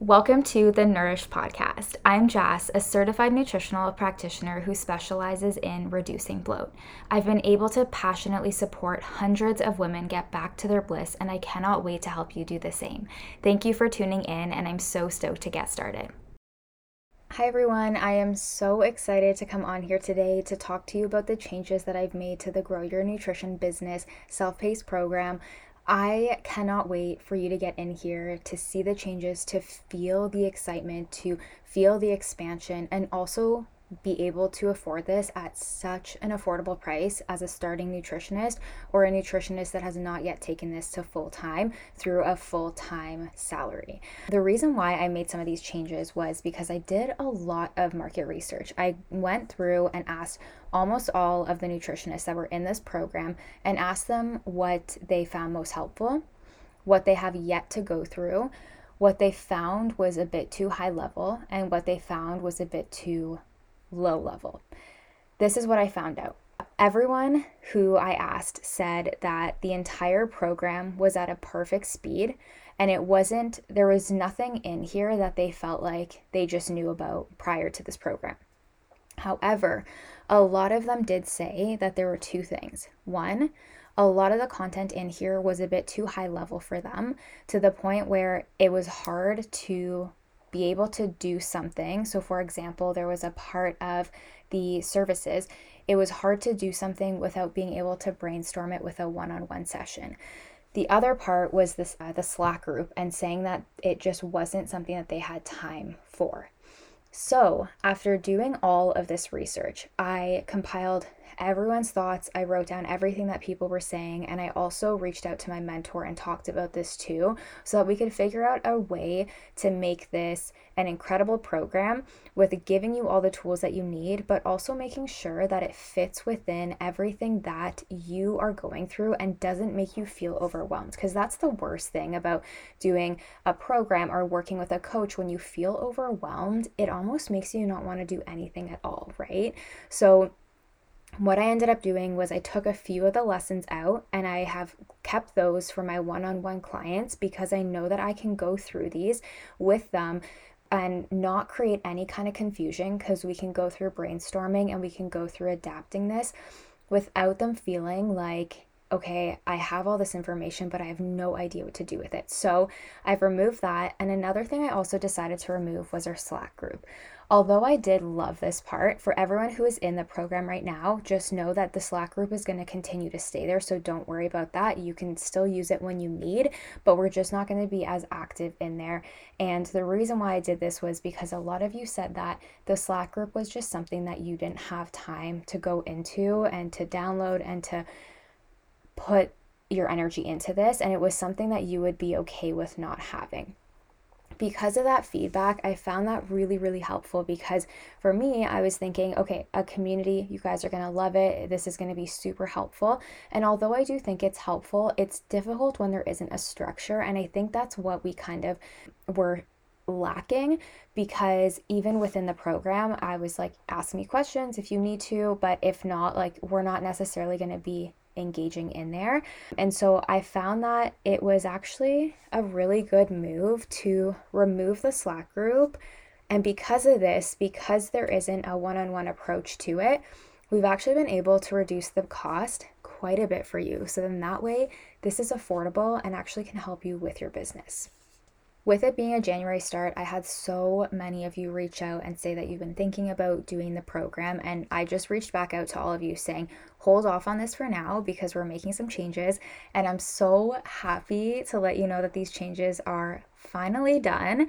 Welcome to the Nourish Podcast. I'm Jas, a certified nutritional practitioner who specializes in reducing bloat. I've been able to passionately support hundreds of women get back to their bliss, and I cannot wait to help you do the same. Thank you for tuning in, and I'm so stoked to get started. Hi everyone, I am so excited to come on here today to talk to you about the changes that I've made to the Grow Your Nutrition Business self paced program. I cannot wait for you to get in here to see the changes, to feel the excitement, to feel the expansion, and also be able to afford this at such an affordable price as a starting nutritionist or a nutritionist that has not yet taken this to full time through a full time salary. The reason why I made some of these changes was because I did a lot of market research. I went through and asked almost all of the nutritionists that were in this program and asked them what they found most helpful, what they have yet to go through. What they found was a bit too high level, and what they found was a bit too low level. This is what I found out. Everyone who I asked said that the entire program was at a perfect speed and it wasn't, there was nothing in here that they felt like they just knew about prior to this program. However, a lot of them did say that there were two things. One, a lot of the content in here was a bit too high level for them to the point where it was hard to be able to do something. So, for example, there was a part of the services, it was hard to do something without being able to brainstorm it with a one on one session. The other part was this, uh, the Slack group and saying that it just wasn't something that they had time for. So, after doing all of this research, I compiled everyone's thoughts. I wrote down everything that people were saying, and I also reached out to my mentor and talked about this too, so that we could figure out a way to make this an incredible program with giving you all the tools that you need, but also making sure that it fits within everything that you are going through and doesn't make you feel overwhelmed. Because that's the worst thing about doing a program or working with a coach. When you feel overwhelmed, it almost makes you not want to do anything at all, right? So, what I ended up doing was I took a few of the lessons out and I have kept those for my one on one clients because I know that I can go through these with them and not create any kind of confusion because we can go through brainstorming and we can go through adapting this without them feeling like okay, I have all this information, but I have no idea what to do with it. So I've removed that. And another thing I also decided to remove was our Slack group. Although I did love this part, for everyone who is in the program right now, just know that the Slack group is going to continue to stay there. So don't worry about that. You can still use it when you need, but we're just not going to be as active in there. And the reason why I did this was because a lot of you said that the Slack group was just something that you didn't have time to go into and to download and to put your energy into this. And it was something that you would be okay with not having because of that feedback, I found that really, really helpful because for me, I was thinking, okay, a community, you guys are going to love it. This is going to be super helpful. And although I do think it's helpful, it's difficult when there isn't a structure. And I think that's what we kind of were lacking because even within the program, I was like, ask me questions if you need to, but if not, like, we're not necessarily going to be engaging in there. And so I found that it was actually a really good move to remove the Slack group. And because of this, because there isn't a one on one approach to it, we've actually been able to reduce the cost quite a bit for you. So then that way, this is affordable and actually can help you with your business with it being a January start, I had so many of you reach out and say that you've been thinking about doing the program. And I just reached back out to all of you saying, hold off on this for now because we're making some changes. And I'm so happy to let you know that these changes are finally done.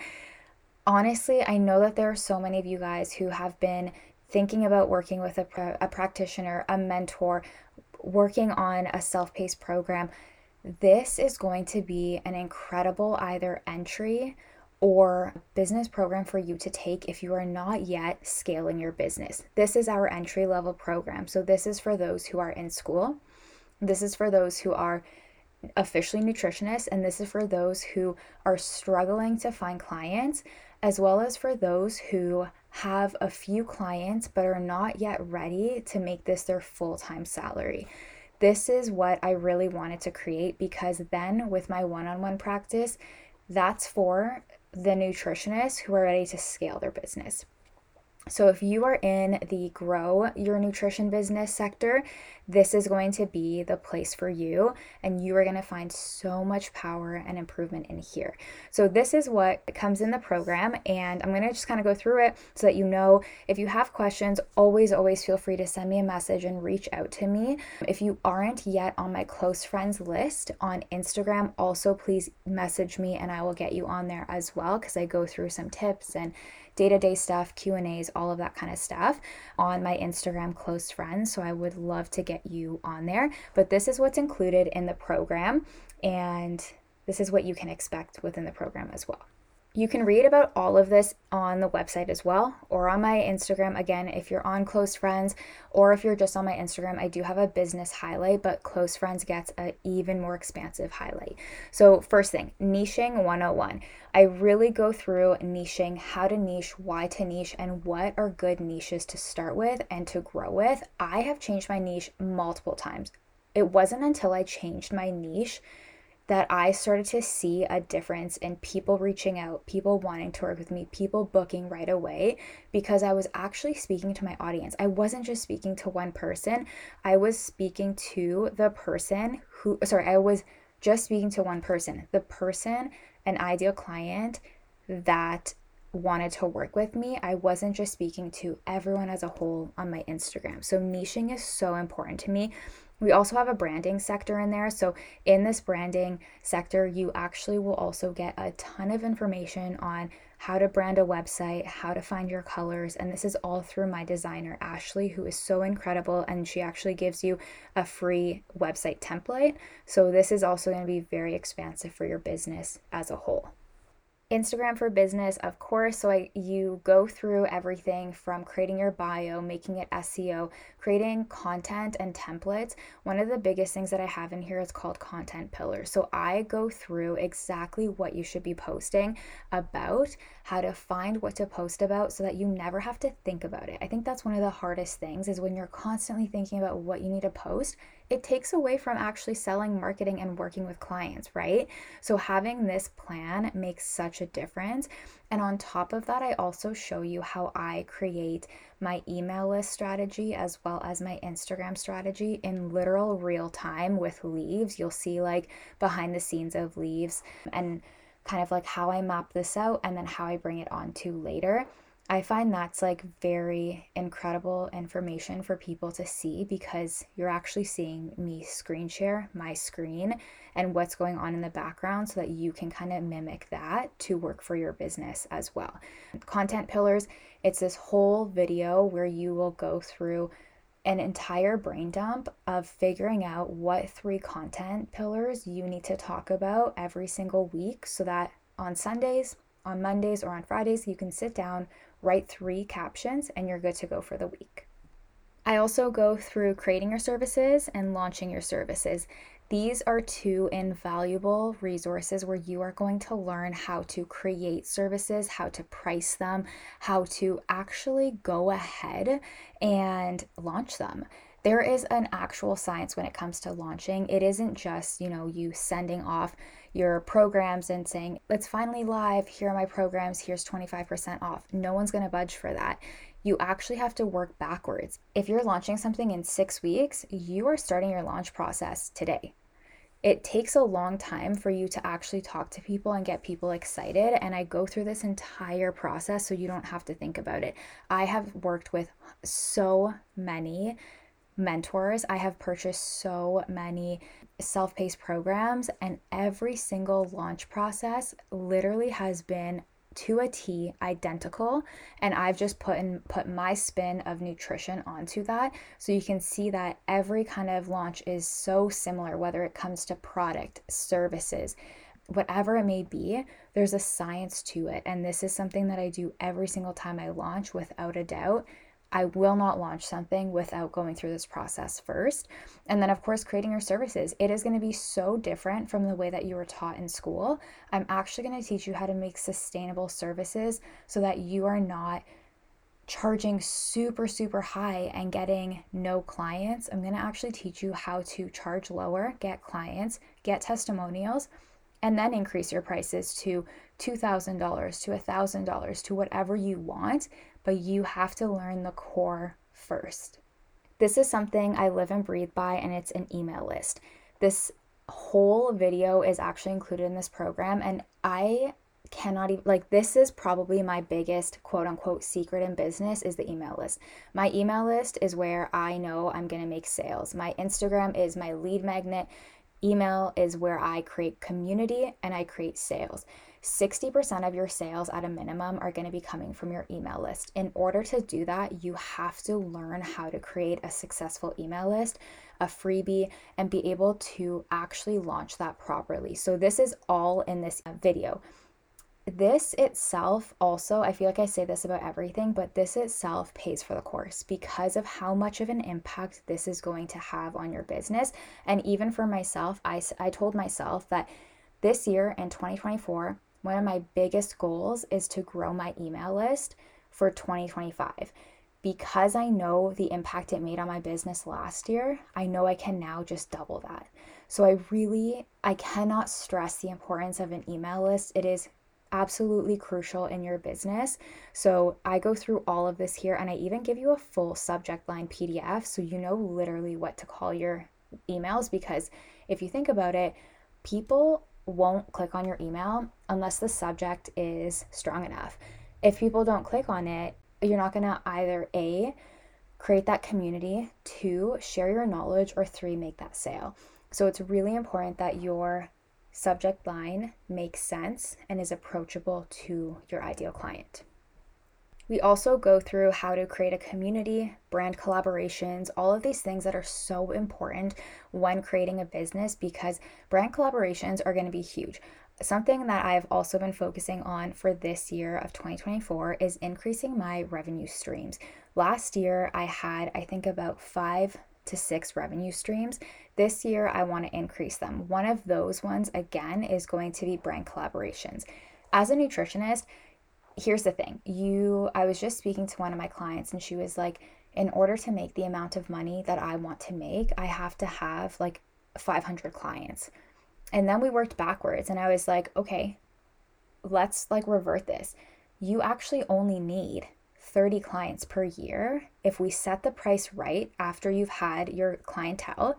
Honestly, I know that there are so many of you guys who have been thinking about working with a, a practitioner, a mentor, working on a self paced program this is going to be an incredible either entry or business program for you to take if you are not yet scaling your business. This is our entry level program. So, this is for those who are in school. This is for those who are officially nutritionists, and this is for those who are struggling to find clients, as well as for those who have a few clients but are not yet ready to make this their full time salary this is what I really wanted to create because then with my one on one practice, that's for the nutritionists who are ready to scale their business. So, if you are in the grow your nutrition business sector, this is going to be the place for you, and you are going to find so much power and improvement in here. So, this is what comes in the program, and I'm going to just kind of go through it so that you know if you have questions, always, always feel free to send me a message and reach out to me. If you aren't yet on my close friends list on Instagram, also please message me and I will get you on there as well because I go through some tips and day-to-day stuff, Q&As, all of that kind of stuff on my Instagram close friends. So I would love to get you on there. But this is what's included in the program and this is what you can expect within the program as well. You can read about all of this on the website as well or on my Instagram. Again, if you're on Close Friends or if you're just on my Instagram, I do have a business highlight, but Close Friends gets an even more expansive highlight. So, first thing, niching 101. I really go through niching, how to niche, why to niche, and what are good niches to start with and to grow with. I have changed my niche multiple times. It wasn't until I changed my niche that I started to see a difference in people reaching out, people wanting to work with me, people booking right away because I was actually speaking to my audience. I wasn't just speaking to one person, I was speaking to the person who, sorry, I was just speaking to one person, the person, an ideal client that wanted to work with me. I wasn't just speaking to everyone as a whole on my Instagram. So, niching is so important to me. We also have a branding sector in there. So, in this branding sector, you actually will also get a ton of information on how to brand a website, how to find your colors. And this is all through my designer, Ashley, who is so incredible. And she actually gives you a free website template. So, this is also going to be very expansive for your business as a whole. Instagram for business, of course. So I, you go through everything from creating your bio, making it SEO, creating content and templates. One of the biggest things that I have in here is called content pillars. So I go through exactly what you should be posting about, how to find what to post about so that you never have to think about it. I think that's one of the hardest things is when you're constantly thinking about what you need to post it takes away from actually selling, marketing, and working with clients, right? So, having this plan makes such a difference. And on top of that, I also show you how I create my email list strategy as well as my Instagram strategy in literal real time with leaves. You'll see like behind the scenes of leaves and kind of like how I map this out and then how I bring it on to later. I find that's like very incredible information for people to see because you're actually seeing me screen share my screen and what's going on in the background so that you can kind of mimic that to work for your business as well. Content pillars, it's this whole video where you will go through an entire brain dump of figuring out what three content pillars you need to talk about every single week so that on Sundays, on Mondays, or on Fridays, you can sit down write three captions, and you're good to go for the week. I also go through creating your services and launching your services. These are two invaluable resources where you are going to learn how to create services, how to price them, how to actually go ahead and launch them there is an actual science when it comes to launching. It isn't just, you know, you sending off your programs and saying, it's finally live, here are my programs, here's 25% off. No one's going to budge for that. You actually have to work backwards. If you're launching something in six weeks, you are starting your launch process today. It takes a long time for you to actually talk to people and get people excited. And I go through this entire process so you don't have to think about it. I have worked with so many mentors. I have purchased so many self paced programs, and every single launch process literally has been to a T identical and I've just put in put my spin of nutrition onto that so you can see that every kind of launch is so similar whether it comes to product, services, whatever it may be, there's a science to it and this is something that I do every single time I launch without a doubt I will not launch something without going through this process first. And then, of course, creating your services. It is going to be so different from the way that you were taught in school. I'm actually going to teach you how to make sustainable services so that you are not charging super, super high and getting no clients. I'm going to actually teach you how to charge lower, get clients, get testimonials, and then increase your prices to $2,000 to $1,000 to whatever you want, but you have to learn the core first. This is something I live and breathe by, and it's an email list. This whole video is actually included in this program, and I cannot even like this is probably my biggest quote unquote secret in business is the email list. My email list is where I know I'm going to make sales. My Instagram is my lead magnet. Email is where I create community and I create sales. 60% of your sales at a minimum are going to be coming from your email list. In order to do that, you have to learn how to create a successful email list, a freebie, and be able to actually launch that properly. So, this is all in this video. This itself, also, I feel like I say this about everything, but this itself pays for the course because of how much of an impact this is going to have on your business. And even for myself, I, I told myself that this year in 2024, one of my biggest goals is to grow my email list for 2025. Because I know the impact it made on my business last year, I know I can now just double that. So I really I cannot stress the importance of an email list. It is absolutely crucial in your business. So I go through all of this here and I even give you a full subject line PDF so you know literally what to call your emails because if you think about it, people won't click on your email unless the subject is strong enough. If people don't click on it, you're not going to either A, create that community, two, share your knowledge, or three, make that sale. So it's really important that your subject line makes sense and is approachable to your ideal client. We also go through how to create a community, brand collaborations, all of these things that are so important when creating a business because brand collaborations are going to be huge. Something that I've also been focusing on for this year of 2024 is increasing my revenue streams. Last year, I had, I think, about five to six revenue streams. This year, I want to increase them. One of those ones, again, is going to be brand collaborations. As a nutritionist, here's the thing. You i was just speaking to one of my clients and she was like in order to make the amount of money that i want to make i have to have like 500 clients. And then we worked backwards and i was like okay let's like revert this. You actually only need 30 clients per year if we set the price right after you've had your clientele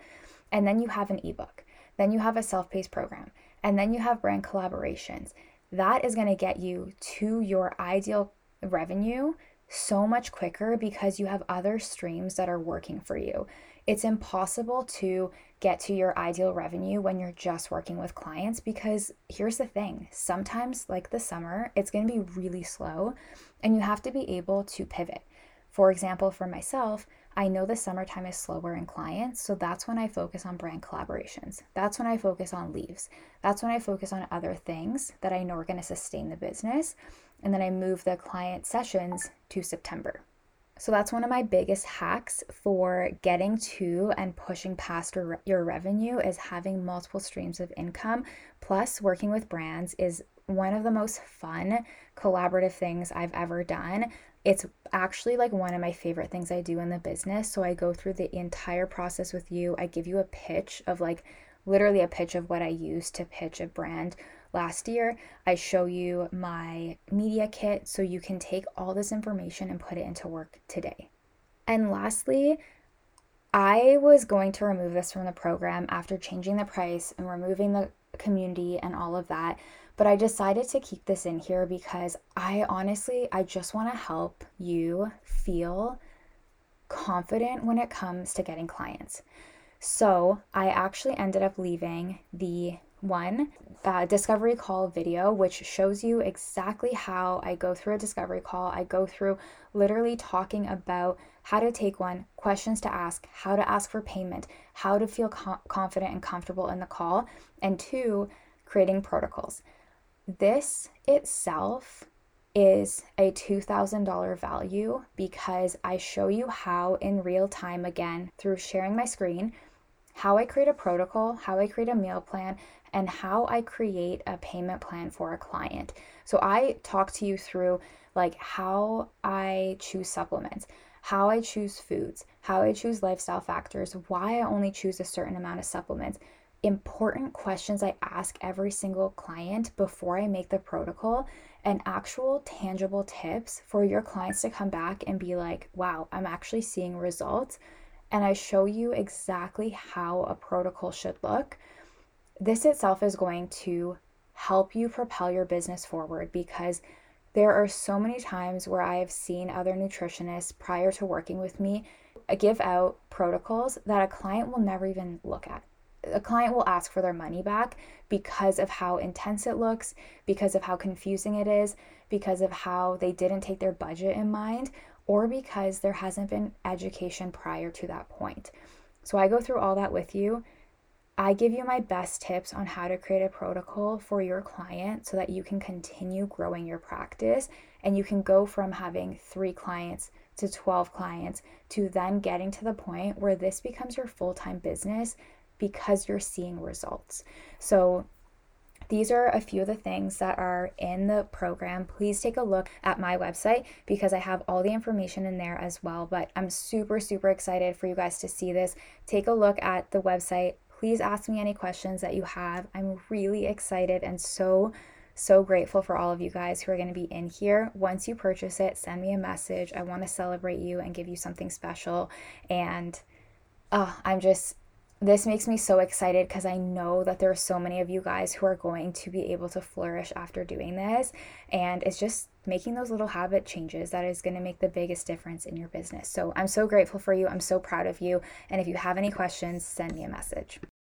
and then you have an ebook. Then you have a self-paced program. And then you have brand collaborations that is going to get you to your ideal revenue so much quicker because you have other streams that are working for you. It's impossible to get to your ideal revenue when you're just working with clients because here's the thing sometimes, like the summer, it's going to be really slow and you have to be able to pivot. For example, for myself, I know the summertime is slower in clients, so that's when I focus on brand collaborations. That's when I focus on leaves. That's when I focus on other things that I know are going to sustain the business. And then I move the client sessions to September. So that's one of my biggest hacks for getting to and pushing past your revenue is having multiple streams of income. Plus, working with brands is one of the most fun collaborative things I've ever done it's actually like one of my favorite things I do in the business. So I go through the entire process with you. I give you a pitch of like literally a pitch of what I use to pitch a brand. Last year, I show you my media kit so you can take all this information and put it into work today. And lastly, I was going to remove this from the program after changing the price and removing the community and all of that but I decided to keep this in here because I honestly, I just want to help you feel confident when it comes to getting clients. So I actually ended up leaving the one uh, discovery call video, which shows you exactly how I go through a discovery call. I go through literally talking about how to take one, questions to ask, how to ask for payment, how to feel co- confident and comfortable in the call, and two, creating protocols. This itself is a $2,000 value because I show you how in real time, again, through sharing my screen, how I create a protocol, how I create a meal plan, and how I create a payment plan for a client. So I talk to you through like how I choose supplements, how I choose foods, how I choose lifestyle factors, why I only choose a certain amount of supplements, important questions I ask every single client before I make the protocol and actual tangible tips for your clients to come back and be like, wow, I'm actually seeing results. And I show you exactly how a protocol should look. This itself is going to help you propel your business forward because there are so many times where I have seen other nutritionists prior to working with me give out protocols that a client will never even look at a client will ask for their money back because of how intense it looks, because of how confusing it is, because of how they didn't take their budget in mind, or because there hasn't been education prior to that point. So I go through all that with you. I give you my best tips on how to create a protocol for your client so that you can continue growing your practice and you can go from having three clients to 12 clients to then getting to the point where this becomes your full time business because you're seeing results. So, these are a few of the things that are in the program. Please take a look at my website because I have all the information in there as well. But I'm super, super excited for you guys to see this. Take a look at the website. Please ask me any questions that you have. I'm really excited and so, so grateful for all of you guys who are going to be in here. Once you purchase it, send me a message. I want to celebrate you and give you something special. And uh, I'm just this makes me so excited because I know that there are so many of you guys who are going to be able to flourish after doing this. And it's just making those little habit changes that is going to make the biggest difference in your business. So I'm so grateful for you. I'm so proud of you. And if you have any questions, send me a message.